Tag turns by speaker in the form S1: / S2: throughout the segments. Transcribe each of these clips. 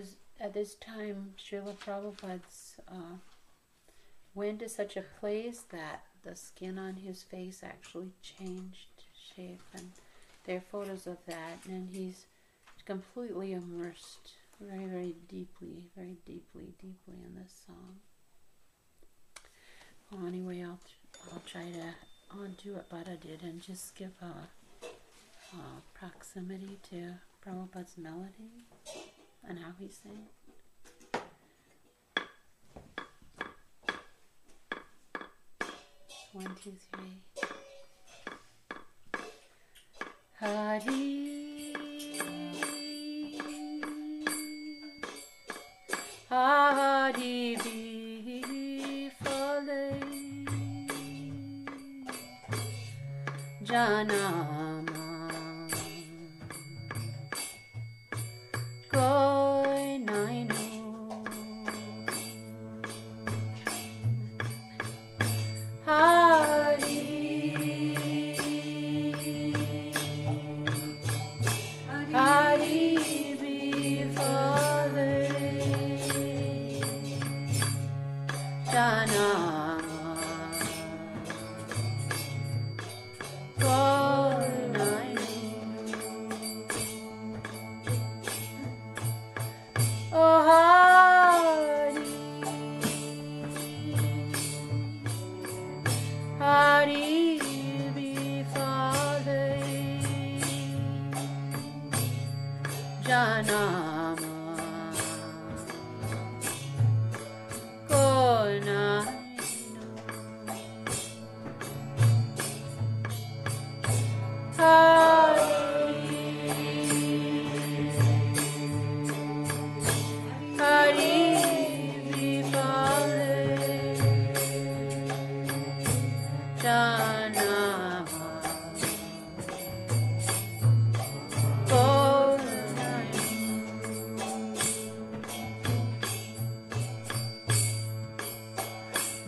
S1: was at this time Srila Prabhupada's uh, went to such a place that the skin on his face actually changed shape, and there are photos of that, and he's completely immersed very, very deeply, very deeply, deeply in this song. Well, anyway, I'll I'll try to undo what Bada did and just give a, a proximity to Prabhupada's melody and how he sang. One, two, three. Hari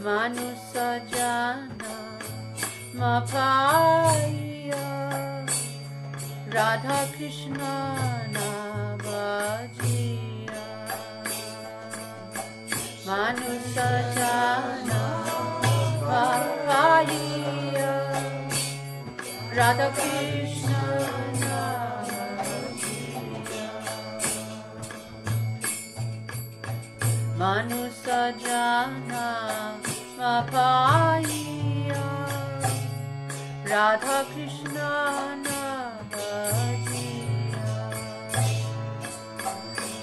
S1: मानुष जाना मापाया राधा कृष्ण नाबाजिया मानुष जाना पाया राधाना राधा जाना Radha Krishna Navajiya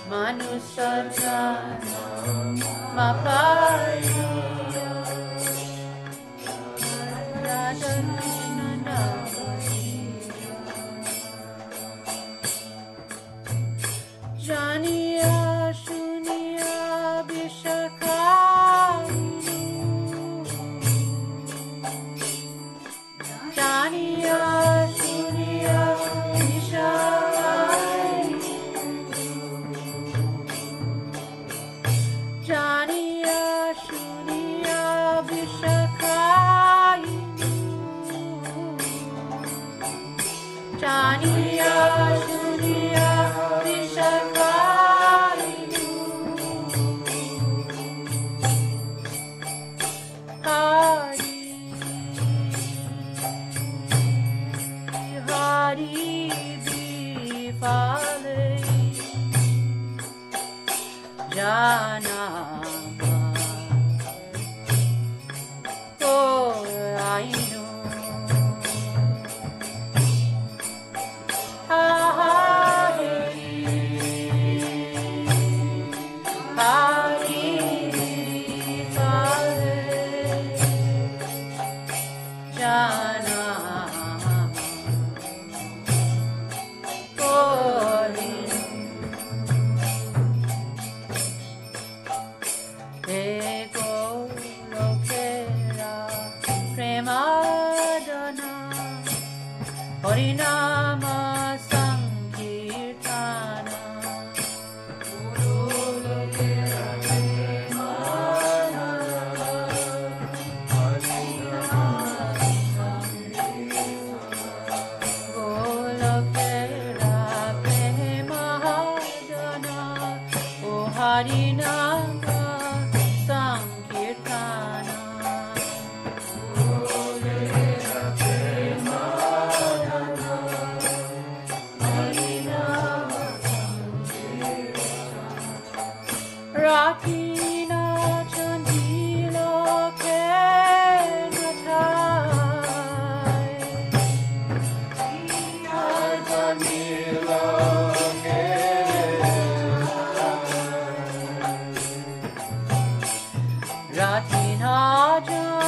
S1: Manusa Jana Mapaya Radha Krishna Navajiya Janiya Hari Nam. Ratina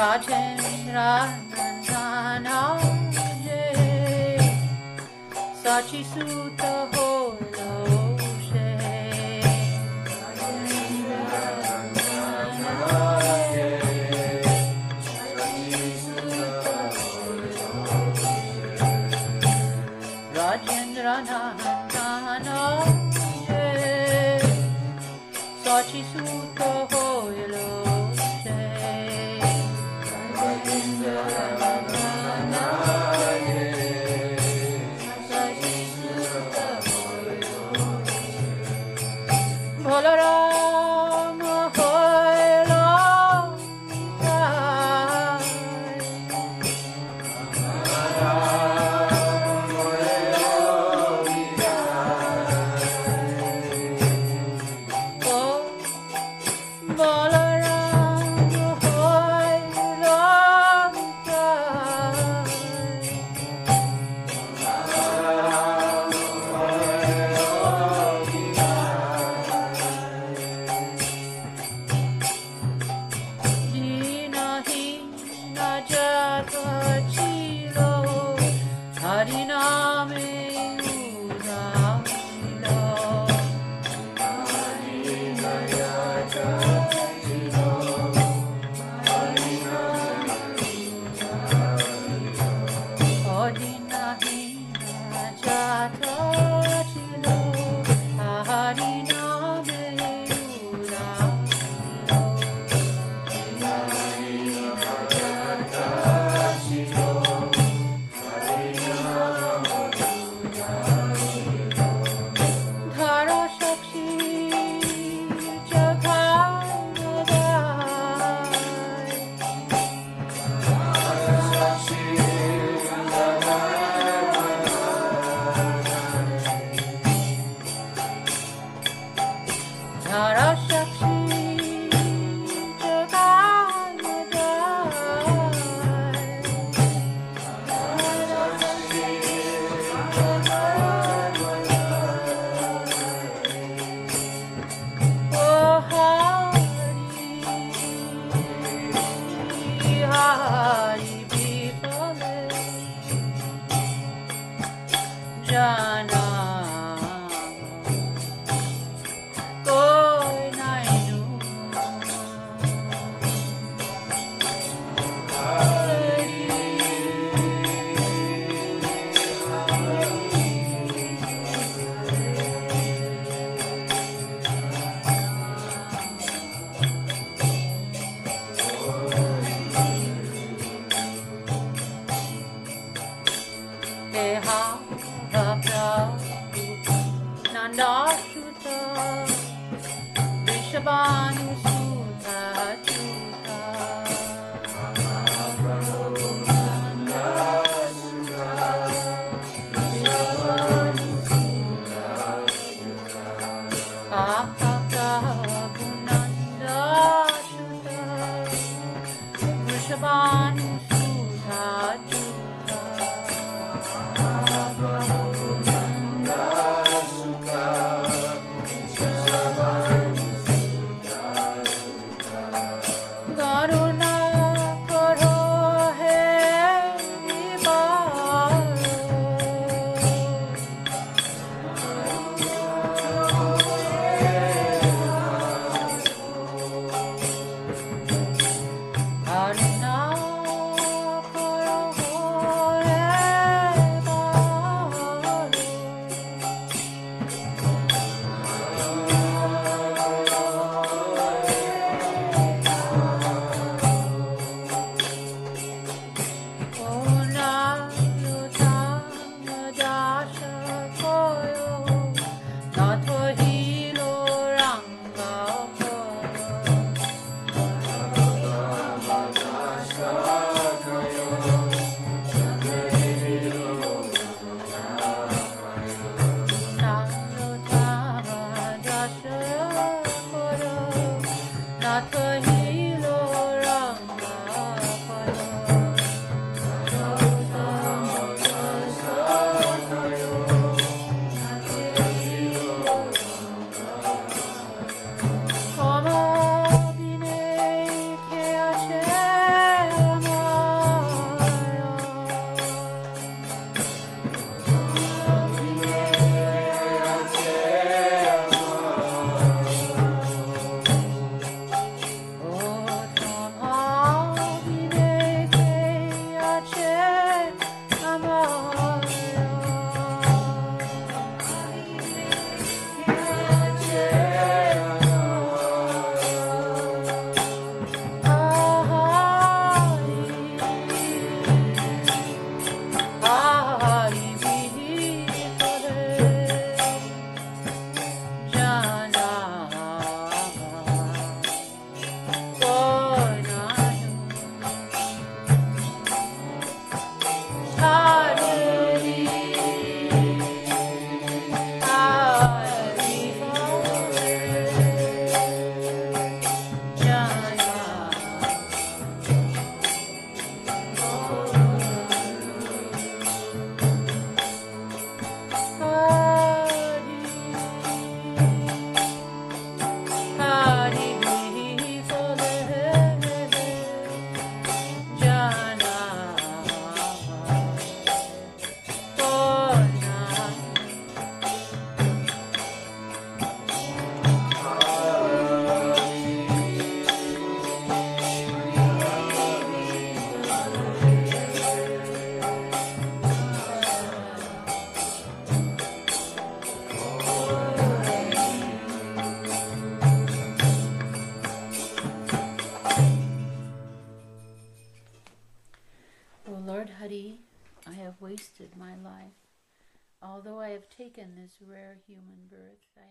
S1: Radhe Radha साची सूत हो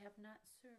S1: have not served